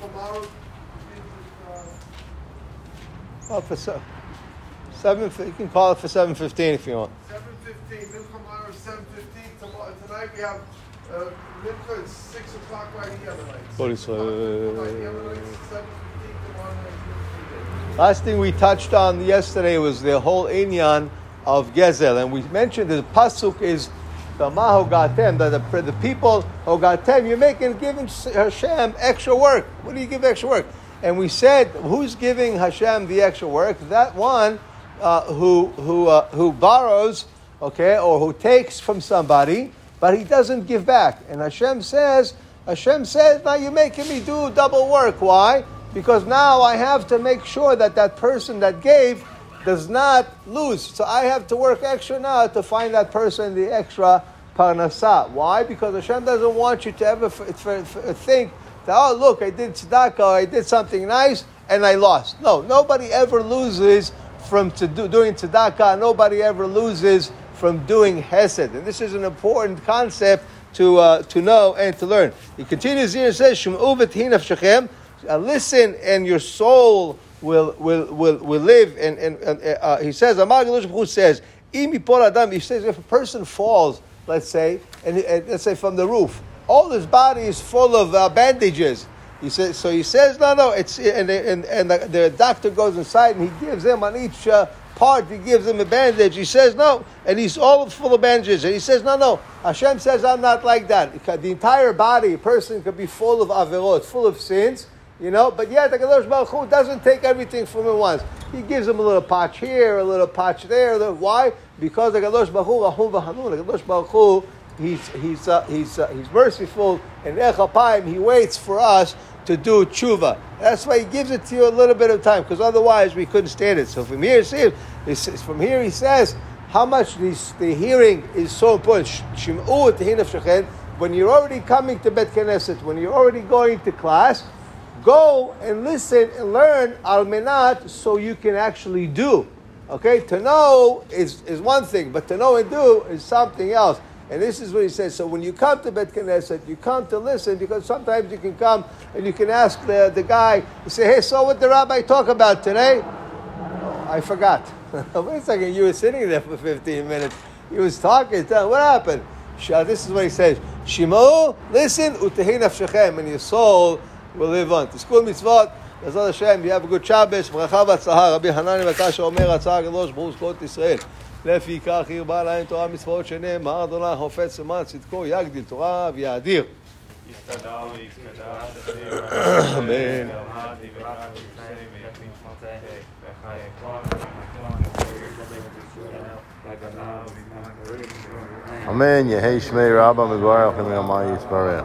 tomorrow. Oh, for se- seven, you can call it for seven fifteen if you want. Seven fifteen. Mincha tomorrow seven fifteen. Tomorrow tonight we have uh, Mincha is six o'clock right here tonight. Holy Six o'clock Swe- right here tonight, Seven fifteen tomorrow night. Last thing we touched on yesterday was the whole inyan of Gezel, and we mentioned the pasuk is the mahogatem, that the, the people hogatem, you're making giving Hashem extra work. What do you give extra work? And we said, who's giving Hashem the extra work? That one uh, who who uh, who borrows, okay, or who takes from somebody, but he doesn't give back. And Hashem says, Hashem says, now you're making me do double work. Why? Because now I have to make sure that that person that gave does not lose. So I have to work extra now to find that person the extra parnasa. Why? Because Hashem doesn't want you to ever f- f- f- think that, oh, look, I did tzedakah, I did something nice, and I lost. No, nobody ever loses from doing tzedakah. Nobody ever loses from doing hesed. And this is an important concept to, uh, to know and to learn. He continues here and says, uh, listen and your soul will, will, will, will live. And, and, and uh, he says, Amar Baruch says, "Im adam, he says, if a person falls, let's say, and, and let's say from the roof, all his body is full of uh, bandages. He says, so he says, no, no, it's, and, and, and the, the doctor goes inside and he gives him on each uh, part, he gives him a bandage. He says, no, and he's all full of bandages. And he says, no, no, Hashem says, I'm not like that. The entire body, a person could be full of averot, full of sins, you know, but yet the Kadosh Baruch Hu doesn't take everything from him once. He gives him a little patch here, a little patch there. little- Why? Because the Kadosh Baruch Hu, v'Hanun, the Kadosh Baruch Hu, he's, he's, uh, he's, uh, he's merciful, and Echapayim, he waits for us to do tshuva. That's why he gives it to you a little bit of time, because otherwise we couldn't stand it. So from here, see, from here he says how much this, the hearing is so important. When you're already coming to Bet Knesset, when you're already going to class, go and listen and learn al menat so you can actually do. Okay, to know is, is one thing, but to know and do is something else. And this is what he says. So when you come to Bet Knesset, you come to listen because sometimes you can come and you can ask the, the guy, you say, hey, so what the rabbi talk about today? I forgot. Wait a second, you were sitting there for 15 minutes. He was talking. What happened? This is what he says. Shimo, listen, utehi nafshechem, and your soul will live on. תזכו מצוות, בעזרת השם, you have a good Shabbos, ברכה והצלחה, רבי חנני מקשה אומר, רצה הקדוש ברוך הוא זכות ישראל. לפיכך הרבה להם תורה מצוות שנאמר, אדוני חופץ למען צדקו, יגדיל תורה ויאדיר. אמן. Amen. Yehei Shmei Rabba Megorach Yisparech.